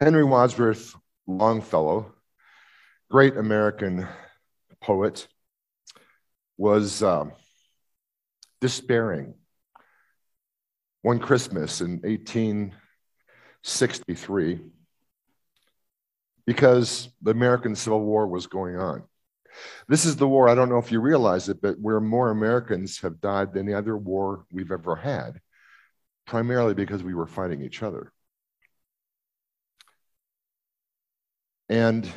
Henry Wadsworth Longfellow, great American poet, was um, despairing one Christmas in 1863 because the American Civil War was going on. This is the war, I don't know if you realize it, but where more Americans have died than any other war we've ever had, primarily because we were fighting each other. And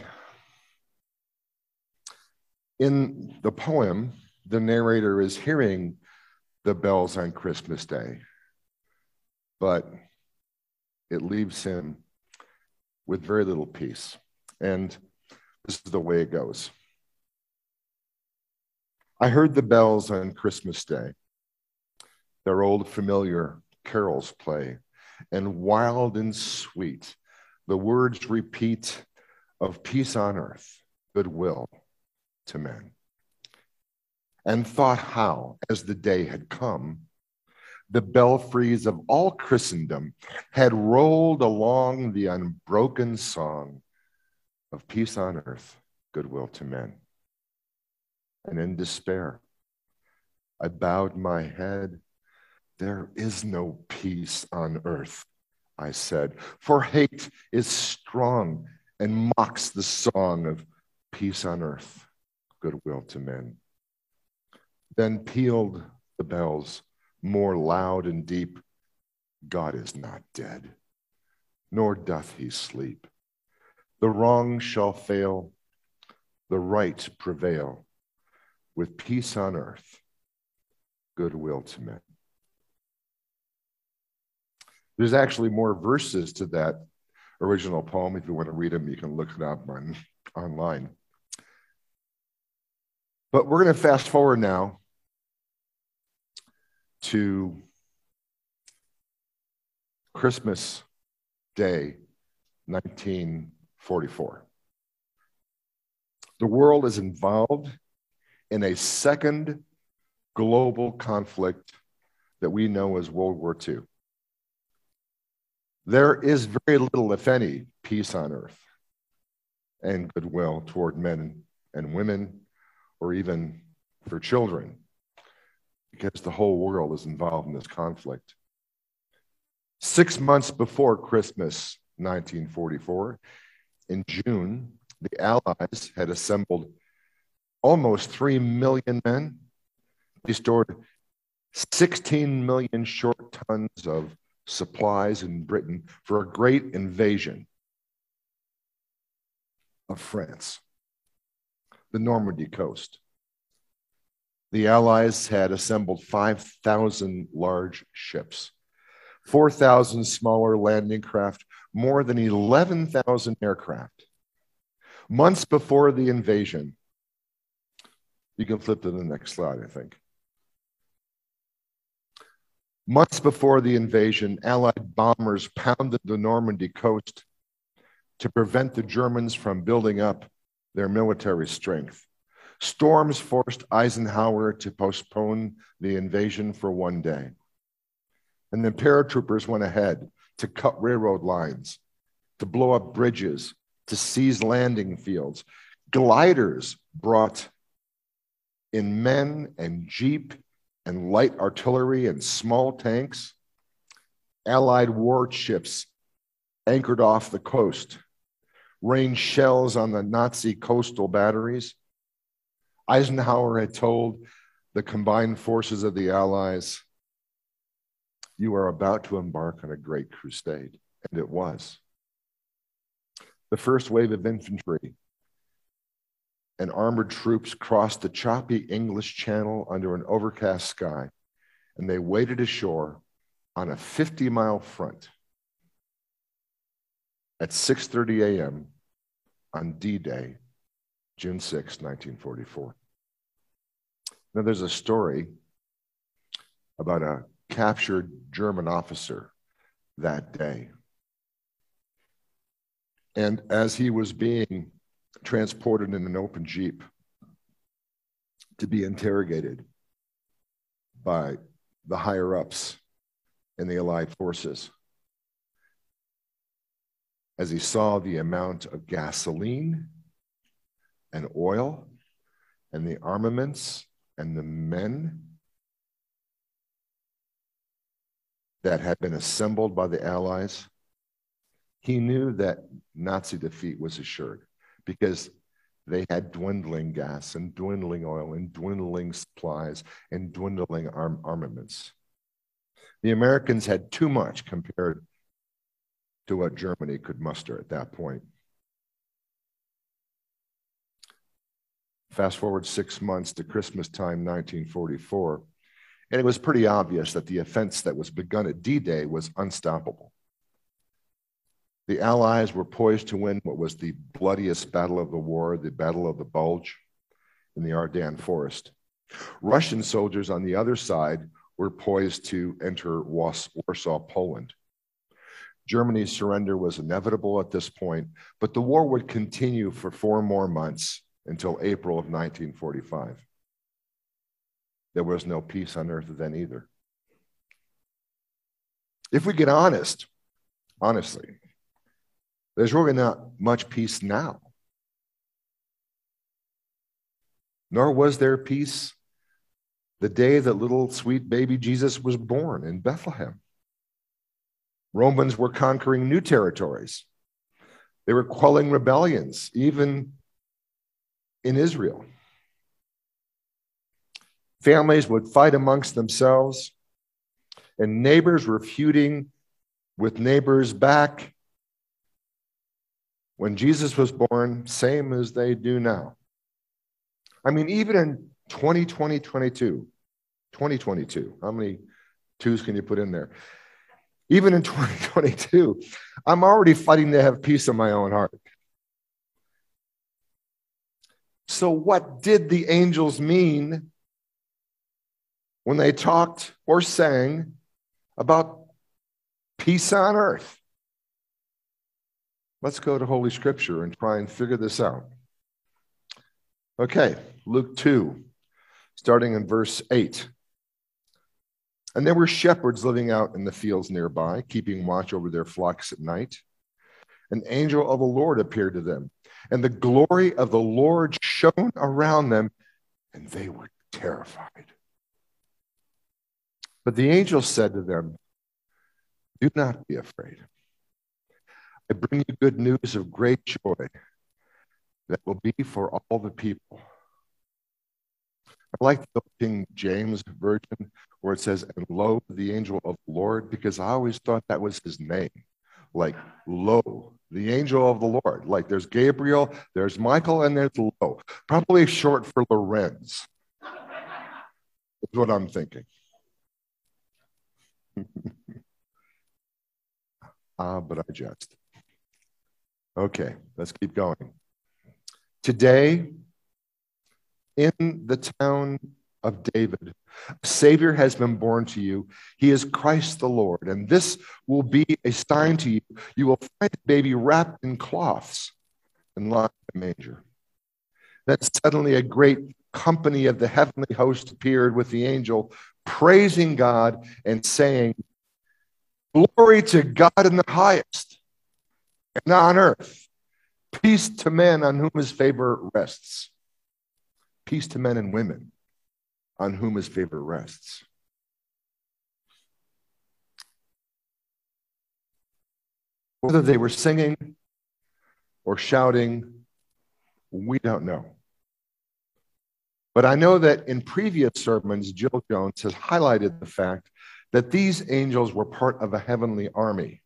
in the poem, the narrator is hearing the bells on Christmas Day, but it leaves him with very little peace. And this is the way it goes. I heard the bells on Christmas Day, their old familiar carols play, and wild and sweet, the words repeat of peace on earth, goodwill to men. And thought how, as the day had come, the belfries of all Christendom had rolled along the unbroken song of peace on earth, goodwill to men. And in despair, I bowed my head. There is no peace on earth, I said, for hate is strong and mocks the song of peace on earth, goodwill to men. Then pealed the bells more loud and deep God is not dead, nor doth he sleep. The wrong shall fail, the right prevail, with peace on earth, goodwill to men. There's actually more verses to that original poem. If you want to read them, you can look it up on, online. But we're going to fast forward now to Christmas Day, 1944. The world is involved in a second global conflict that we know as World War II. There is very little, if any, peace on earth and goodwill toward men and women, or even for children, because the whole world is involved in this conflict. Six months before Christmas 1944, in June, the Allies had assembled almost 3 million men. They stored 16 million short tons of supplies in Britain for a great invasion of France, the Normandy coast. The Allies had assembled 5,000 large ships, 4,000 smaller landing craft, more than 11,000 aircraft. Months before the invasion, you can flip to the next slide, I think. Months before the invasion, Allied bombers pounded the Normandy coast to prevent the Germans from building up their military strength. Storms forced Eisenhower to postpone the invasion for one day. And then paratroopers went ahead to cut railroad lines, to blow up bridges, to seize landing fields. Gliders brought in men and jeep and light artillery and small tanks. Allied warships anchored off the coast, rained shells on the Nazi coastal batteries. Eisenhower had told the combined forces of the Allies, You are about to embark on a great crusade. And it was. The first wave of infantry and armored troops crossed the choppy English Channel under an overcast sky, and they waded ashore on a 50 mile front at 6:30 a.m. on D-Day, June 6, 1944. Now there's a story about a captured German officer that day. And as he was being transported in an open Jeep to be interrogated by the higher ups in the Allied forces. as he saw the amount of gasoline and oil and the armaments and the men that had been assembled by the Allies, he knew that Nazi defeat was assured because they had dwindling gas and dwindling oil and dwindling supplies and dwindling arm- armaments. The Americans had too much compared to what Germany could muster at that point. Fast forward six months to Christmas time, 1944, and it was pretty obvious that the offense that was begun at D Day was unstoppable. The Allies were poised to win what was the bloodiest battle of the war, the Battle of the Bulge in the Ardennes Forest. Russian soldiers on the other side were poised to enter Warsaw, Poland. Germany's surrender was inevitable at this point, but the war would continue for four more months until April of 1945. There was no peace on earth then either. If we get honest, honestly, there's really not much peace now. Nor was there peace the day that little sweet baby Jesus was born in Bethlehem. Romans were conquering new territories. They were quelling rebellions, even in Israel. Families would fight amongst themselves, and neighbors were feuding with neighbors back when Jesus was born, same as they do now. I mean, even in 2020, 22, 2022, how many twos can you put in there? Even in 2022, I'm already fighting to have peace in my own heart. So, what did the angels mean when they talked or sang about peace on earth? Let's go to Holy Scripture and try and figure this out. Okay, Luke 2, starting in verse 8. And there were shepherds living out in the fields nearby, keeping watch over their flocks at night. An angel of the Lord appeared to them, and the glory of the Lord shone around them, and they were terrified. But the angel said to them, Do not be afraid. Bring you good news of great joy that will be for all the people. I like the King James Version where it says, and lo, the angel of the Lord, because I always thought that was his name. Like, lo, the angel of the Lord. Like, there's Gabriel, there's Michael, and there's lo. Probably short for Lorenz. is what I'm thinking. ah, but I jest. Okay, let's keep going. Today, in the town of David, a Savior has been born to you. He is Christ the Lord, and this will be a sign to you. You will find the baby wrapped in cloths and lying in a manger. Then suddenly a great company of the heavenly host appeared with the angel, praising God and saying, Glory to God in the highest and on earth. Peace to men on whom his favor rests. Peace to men and women on whom his favor rests. Whether they were singing or shouting, we don't know. But I know that in previous sermons, Jill Jones has highlighted the fact that these angels were part of a heavenly army.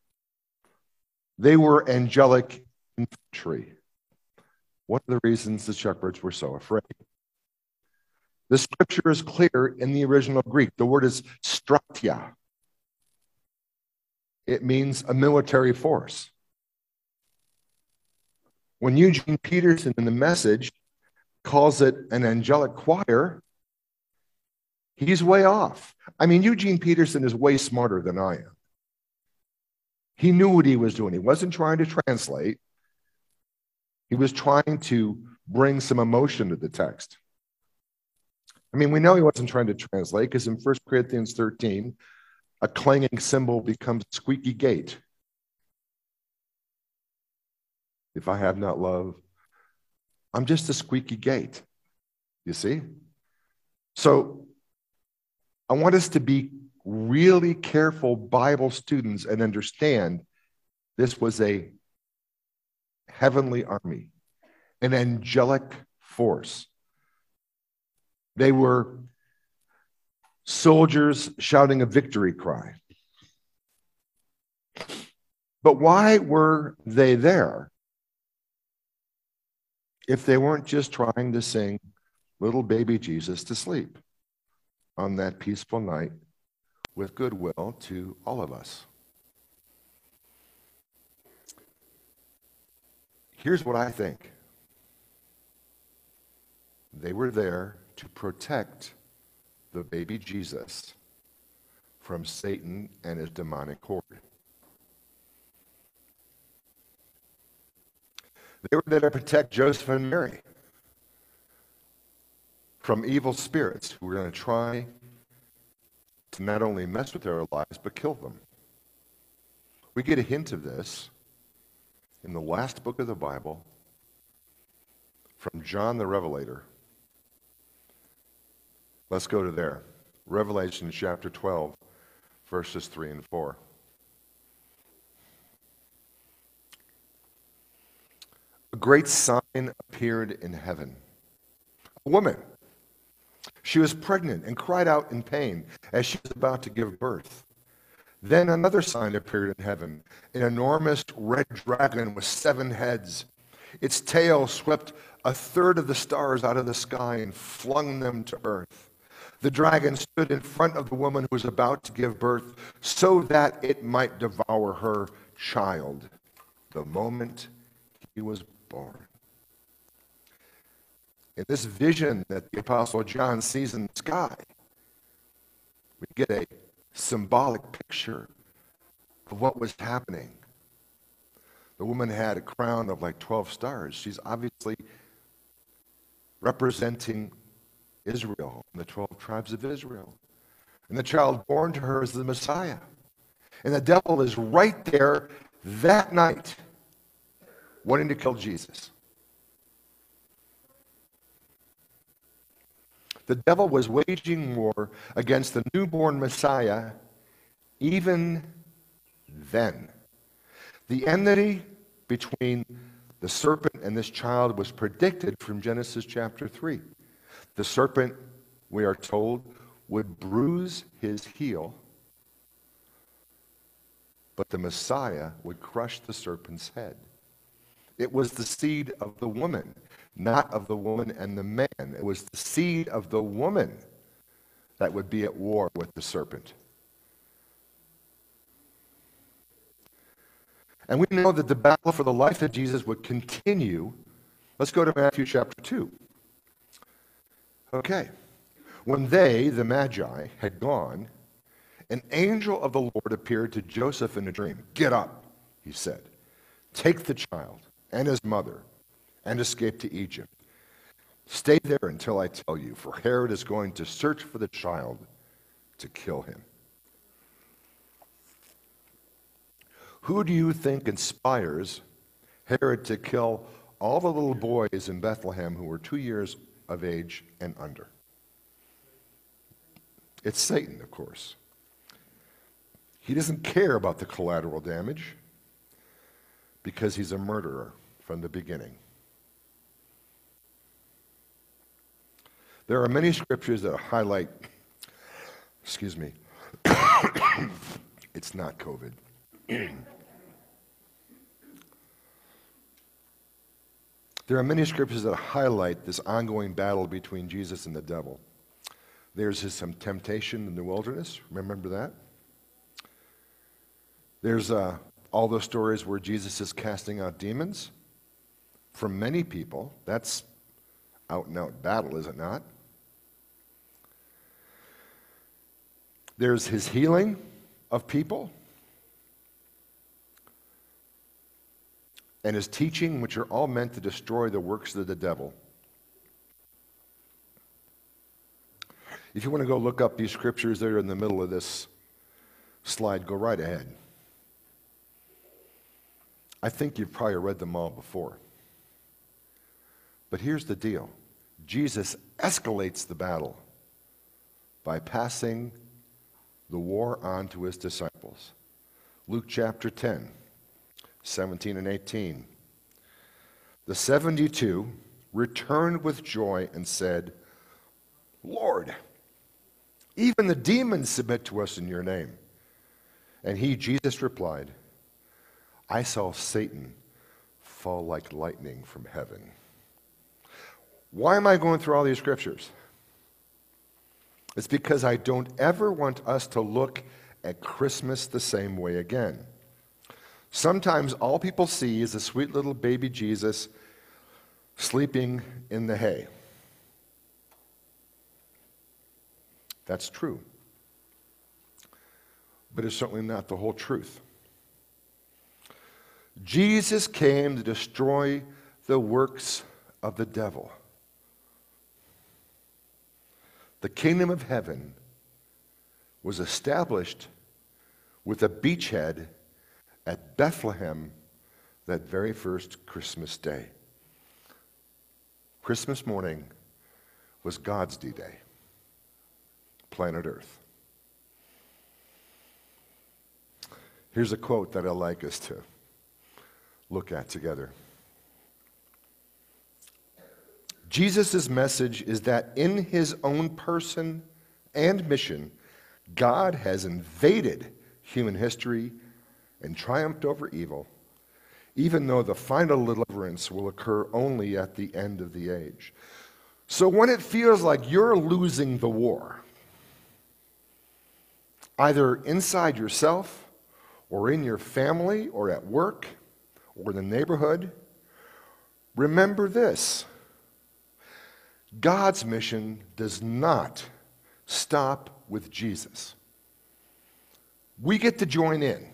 They were angelic infantry. One of the reasons the shepherds were so afraid. The scripture is clear in the original Greek. The word is stratia. It means a military force. When Eugene Peterson in the message calls it an angelic choir, he's way off. I mean, Eugene Peterson is way smarter than I am. He knew what he was doing. He wasn't trying to translate, he was trying to bring some emotion to the text. I mean, we know he wasn't trying to translate because in 1 Corinthians 13, a clanging cymbal becomes squeaky gate. if I have not love, I'm just a squeaky gate. You see? So I want us to be really careful Bible students and understand this was a heavenly army, an angelic force. They were soldiers shouting a victory cry. But why were they there if they weren't just trying to sing little baby Jesus to sleep on that peaceful night with goodwill to all of us? Here's what I think they were there to protect the baby Jesus from Satan and his demonic horde. They were there to protect Joseph and Mary from evil spirits who were going to try to not only mess with their lives, but kill them. We get a hint of this in the last book of the Bible from John the Revelator. Let's go to there. Revelation chapter 12, verses 3 and 4. A great sign appeared in heaven. A woman. She was pregnant and cried out in pain as she was about to give birth. Then another sign appeared in heaven an enormous red dragon with seven heads. Its tail swept a third of the stars out of the sky and flung them to earth. The dragon stood in front of the woman who was about to give birth so that it might devour her child the moment he was born. In this vision that the Apostle John sees in the sky, we get a symbolic picture of what was happening. The woman had a crown of like 12 stars. She's obviously representing Israel, and the 12 tribes of Israel. And the child born to her is the Messiah. And the devil is right there that night wanting to kill Jesus. The devil was waging war against the newborn Messiah even then. The enmity between the serpent and this child was predicted from Genesis chapter 3. The serpent, we are told, would bruise his heel, but the Messiah would crush the serpent's head. It was the seed of the woman, not of the woman and the man. It was the seed of the woman that would be at war with the serpent. And we know that the battle for the life of Jesus would continue. Let's go to Matthew chapter 2. Okay. When they, the Magi, had gone, an angel of the Lord appeared to Joseph in a dream. Get up, he said. Take the child and his mother and escape to Egypt. Stay there until I tell you, for Herod is going to search for the child to kill him. Who do you think inspires Herod to kill all the little boys in Bethlehem who were two years of age and under. It's Satan, of course. He doesn't care about the collateral damage because he's a murderer from the beginning. There are many scriptures that highlight, excuse me, it's not COVID. There are many scriptures that highlight this ongoing battle between Jesus and the devil. There's his some temptation in the wilderness. Remember that? There's uh, all those stories where Jesus is casting out demons from many people. That's out and out battle, is it not? There's his healing of people. and his teaching, which are all meant to destroy the works of the devil. If you want to go look up these scriptures that are in the middle of this slide, go right ahead. I think you've probably read them all before. But here's the deal Jesus escalates the battle by passing the war on to his disciples. Luke chapter 10, 17 and 18. The 72 returned with joy and said, Lord, even the demons submit to us in your name. And he, Jesus, replied, I saw Satan fall like lightning from heaven. Why am I going through all these scriptures? It's because I don't ever want us to look at Christmas the same way again. Sometimes all people see is a sweet little baby Jesus sleeping in the hay. That's true. But it's certainly not the whole truth. Jesus came to destroy the works of the devil. The kingdom of heaven was established with a beachhead at Bethlehem that very first Christmas day. Christmas morning was God's D Day, planet Earth. Here's a quote that I'd like us to look at together. Jesus' message is that in his own person and mission, God has invaded human history and triumphed over evil, even though the final deliverance will occur only at the end of the age. So when it feels like you're losing the war, either inside yourself or in your family or at work or the neighborhood, remember this God's mission does not stop with Jesus. We get to join in.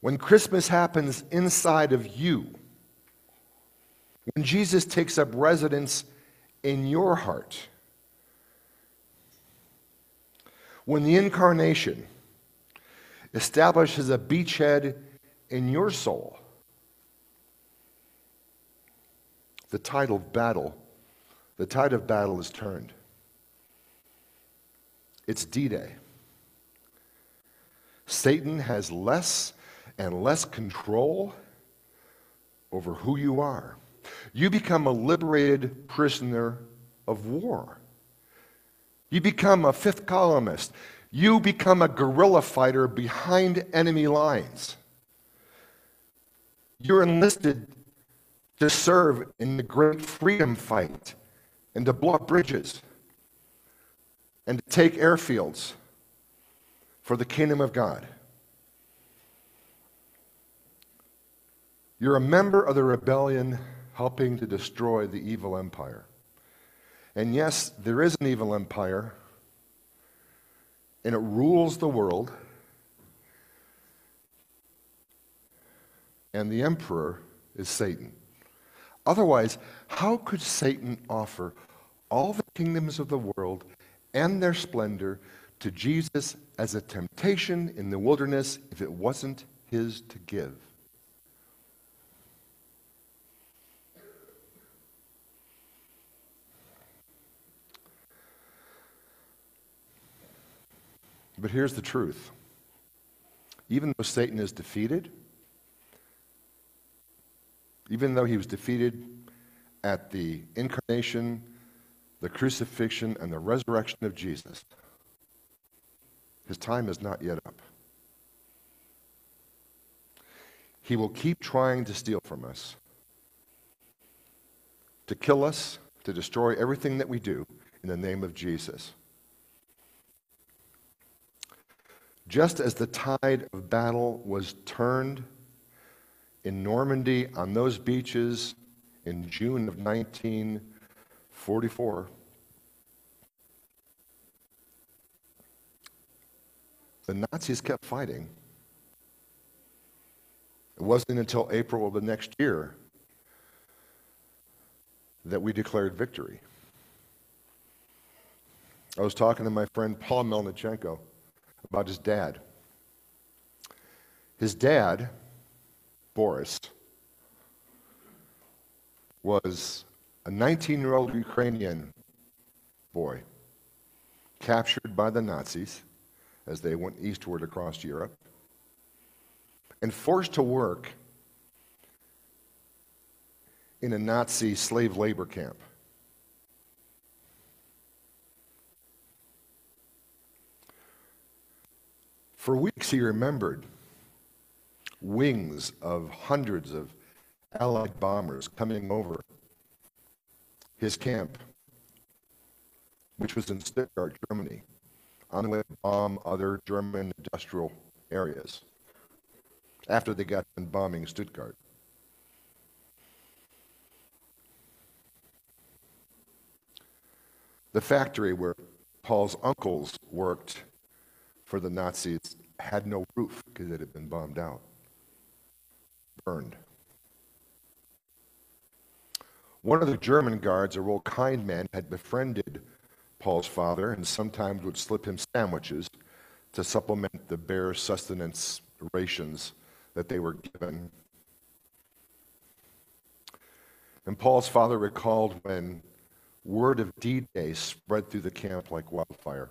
When Christmas happens inside of you, when Jesus takes up residence in your heart, when the incarnation establishes a beachhead in your soul, the tide of battle, the tide of battle is turned. It's D Day. Satan has less and less control over who you are. You become a liberated prisoner of war. You become a fifth columnist. You become a guerrilla fighter behind enemy lines. You're enlisted to serve in the great freedom fight and to blow up bridges and to take airfields for the kingdom of God. You're a member of the rebellion helping to destroy the evil empire. And yes, there is an evil empire, and it rules the world. And the emperor is Satan. Otherwise, how could Satan offer all the kingdoms of the world and their splendor to Jesus as a temptation in the wilderness if it wasn't his to give? But here's the truth. Even though Satan is defeated, even though he was defeated at the incarnation, the crucifixion, and the resurrection of Jesus, his time is not yet up. He will keep trying to steal from us, to kill us, to destroy everything that we do in the name of Jesus. Just as the tide of battle was turned in Normandy on those beaches in June of 1944. The Nazis kept fighting. It wasn't until April of the next year that we declared victory. I was talking to my friend Paul Melnichenko about his dad. His dad Boris, was a 19 year old Ukrainian boy captured by the Nazis as they went eastward across Europe and forced to work in a Nazi slave labor camp. For weeks, he remembered wings of hundreds of Allied bombers coming over his camp, which was in Stuttgart, Germany, on the way to bomb other German industrial areas after they got done bombing Stuttgart. The factory where Paul's uncles worked for the Nazis had no roof because it had been bombed out, burned. One of the German guards, a real kind man, had befriended Paul's father and sometimes would slip him sandwiches to supplement the bare sustenance rations that they were given. And Paul's father recalled when word of D Day spread through the camp like wildfire.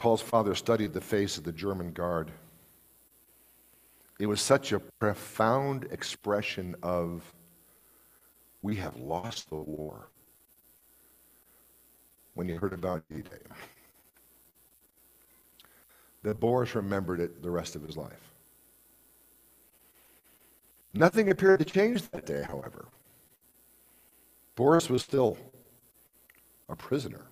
Paul's father studied the face of the German guard. It was such a profound expression of, we have lost the war when he heard about D Day. That Boris remembered it the rest of his life. Nothing appeared to change that day, however. Boris was still a prisoner.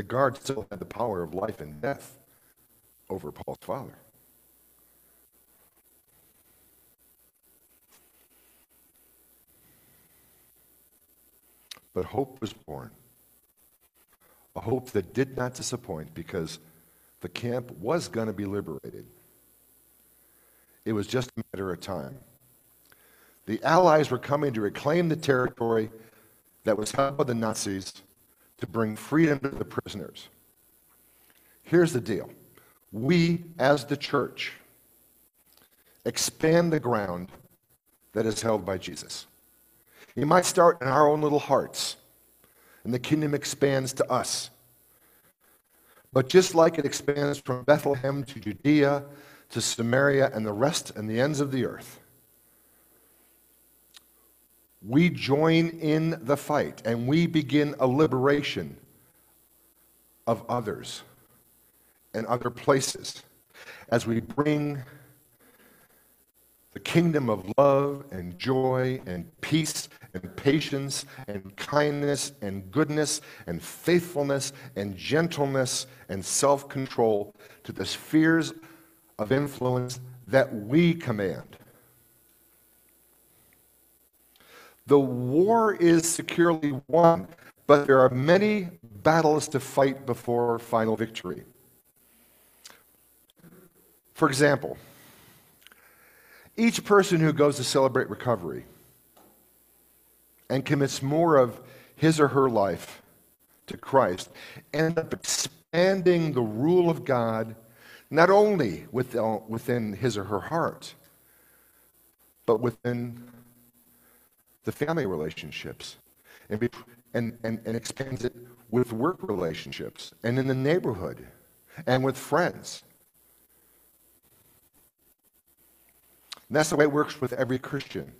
The guard still had the power of life and death over Paul's father. But hope was born. A hope that did not disappoint because the camp was going to be liberated. It was just a matter of time. The Allies were coming to reclaim the territory that was held by the Nazis to bring freedom to the prisoners. Here's the deal we, as the church, expand the ground that is held by Jesus. It might start in our own little hearts, and the kingdom expands to us. But just like it expands from Bethlehem to Judea to Samaria and the rest and the ends of the earth, we join in the fight and we begin a liberation of others and other places as we bring the kingdom of love and joy and peace and patience and kindness and goodness and faithfulness and gentleness and self control to the spheres of influence that we command. The war is securely won, but there are many battles to fight before final victory. For example, each person who goes to celebrate recovery and commits more of his or her life to Christ ends up expanding the rule of God not only within his or her heart, but within the family relationships and, be, and, and, and expands it with work relationships and in the neighborhood and with friends. And that's the way it works with every Christian.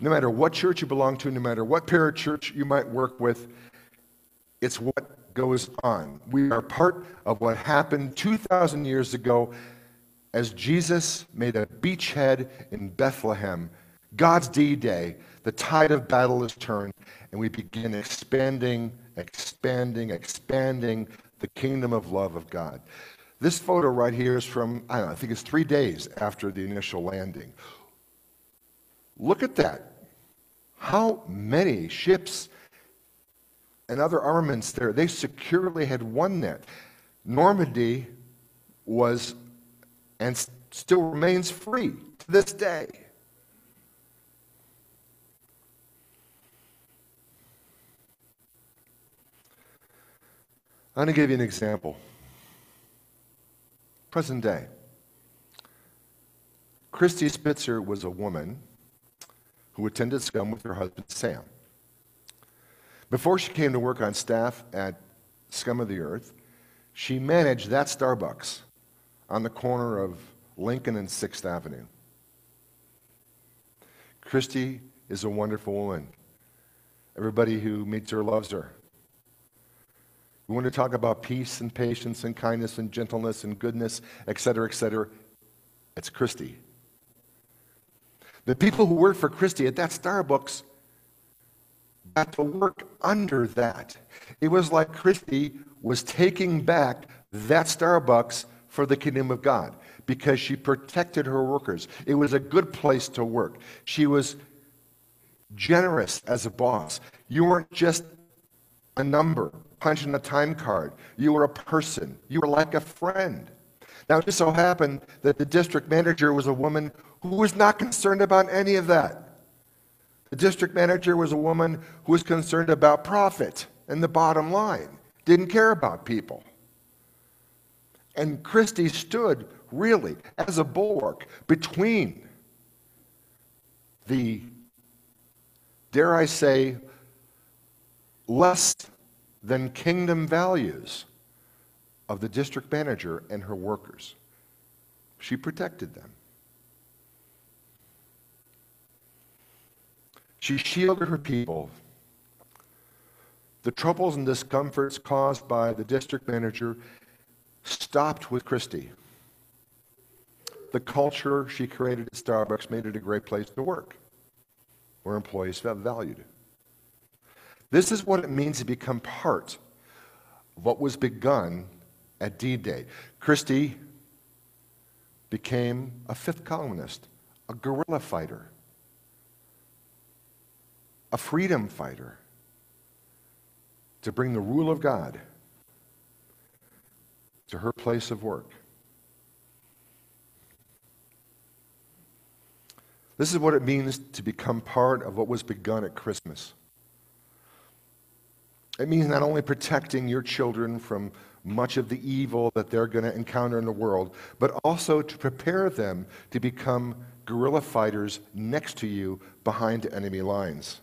No matter what church you belong to, no matter what parachurch you might work with, it's what goes on. We are part of what happened 2,000 years ago as Jesus made a beachhead in Bethlehem God's D Day, the tide of battle is turned, and we begin expanding, expanding, expanding the kingdom of love of God. This photo right here is from, I know, I think it's three days after the initial landing. Look at that. How many ships and other armaments there? They securely had won that. Normandy was and still remains free to this day. I'm going to give you an example. Present day. Christy Spitzer was a woman who attended Scum with her husband Sam. Before she came to work on staff at Scum of the Earth, she managed that Starbucks on the corner of Lincoln and 6th Avenue. Christy is a wonderful woman. Everybody who meets her loves her. We want to talk about peace and patience and kindness and gentleness and goodness, et cetera, et cetera. It's Christy. The people who worked for Christy at that Starbucks got to work under that. It was like Christy was taking back that Starbucks for the kingdom of God because she protected her workers. It was a good place to work. She was generous as a boss. You weren't just a number punching a time card. You were a person. You were like a friend. Now, it just so happened that the district manager was a woman who was not concerned about any of that. The district manager was a woman who was concerned about profit and the bottom line, didn't care about people. And Christy stood really as a bulwark between the, dare I say, less than kingdom values of the district manager and her workers. She protected them. She shielded her people. The troubles and discomforts caused by the district manager stopped with Christy. The culture she created at Starbucks made it a great place to work, where employees felt valued. This is what it means to become part of what was begun at D Day. Christy became a fifth columnist, a guerrilla fighter, a freedom fighter to bring the rule of God to her place of work. This is what it means to become part of what was begun at Christmas. It means not only protecting your children from much of the evil that they're going to encounter in the world, but also to prepare them to become guerrilla fighters next to you behind enemy lines.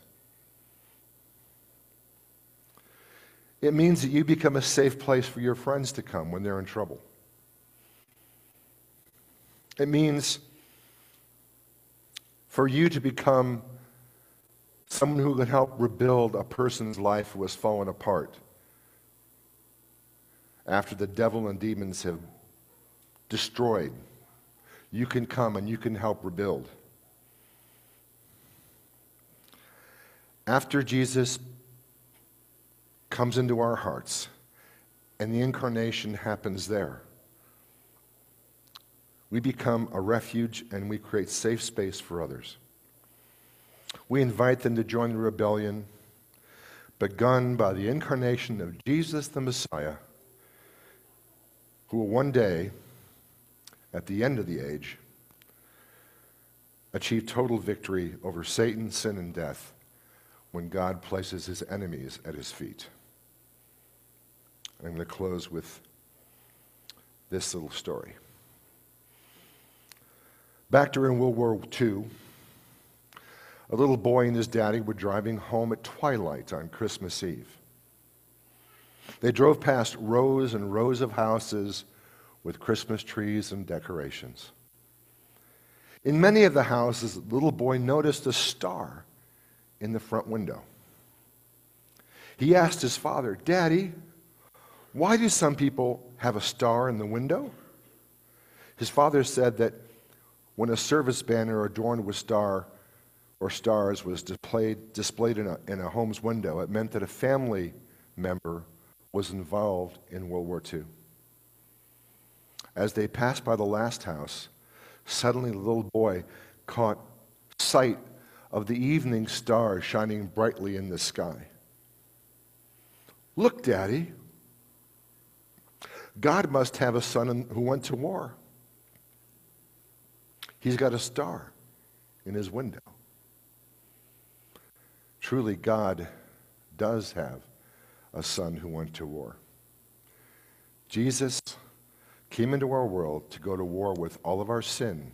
It means that you become a safe place for your friends to come when they're in trouble. It means for you to become someone who can help rebuild a person's life who has fallen apart after the devil and demons have destroyed. You can come and you can help rebuild. After Jesus comes into our hearts, and the incarnation happens there. We become a refuge and we create safe space for others. We invite them to join the rebellion begun by the incarnation of Jesus the Messiah, who will one day, at the end of the age, achieve total victory over Satan, sin, and death when God places his enemies at his feet. I'm going to close with this little story. Back during World War II, a little boy and his daddy were driving home at twilight on Christmas Eve. They drove past rows and rows of houses with Christmas trees and decorations. In many of the houses, the little boy noticed a star in the front window. He asked his father, Daddy, why do some people have a star in the window? His father said that when a service banner adorned with star or stars was displayed, displayed in, a, in a home's window, it meant that a family member was involved in World War II. As they passed by the last house, suddenly the little boy caught sight of the evening star shining brightly in the sky. Look, Daddy, God must have a son who went to war. He's got a star in his window. Truly, God does have a son who went to war. Jesus came into our world to go to war with all of our sin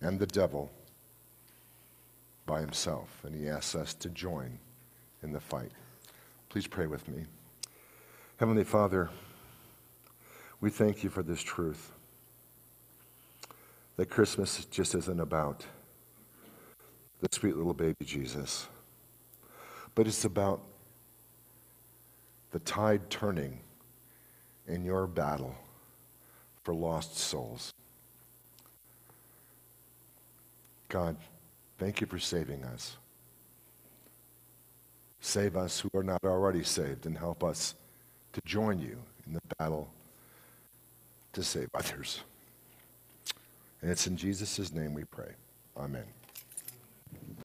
and the devil by himself, and he asks us to join in the fight. Please pray with me. Heavenly Father, we thank you for this truth that Christmas just isn't about the sweet little baby Jesus, but it's about the tide turning in your battle for lost souls. God, thank you for saving us. Save us who are not already saved and help us to join you in the battle to save others. And it's in Jesus' name we pray. Amen.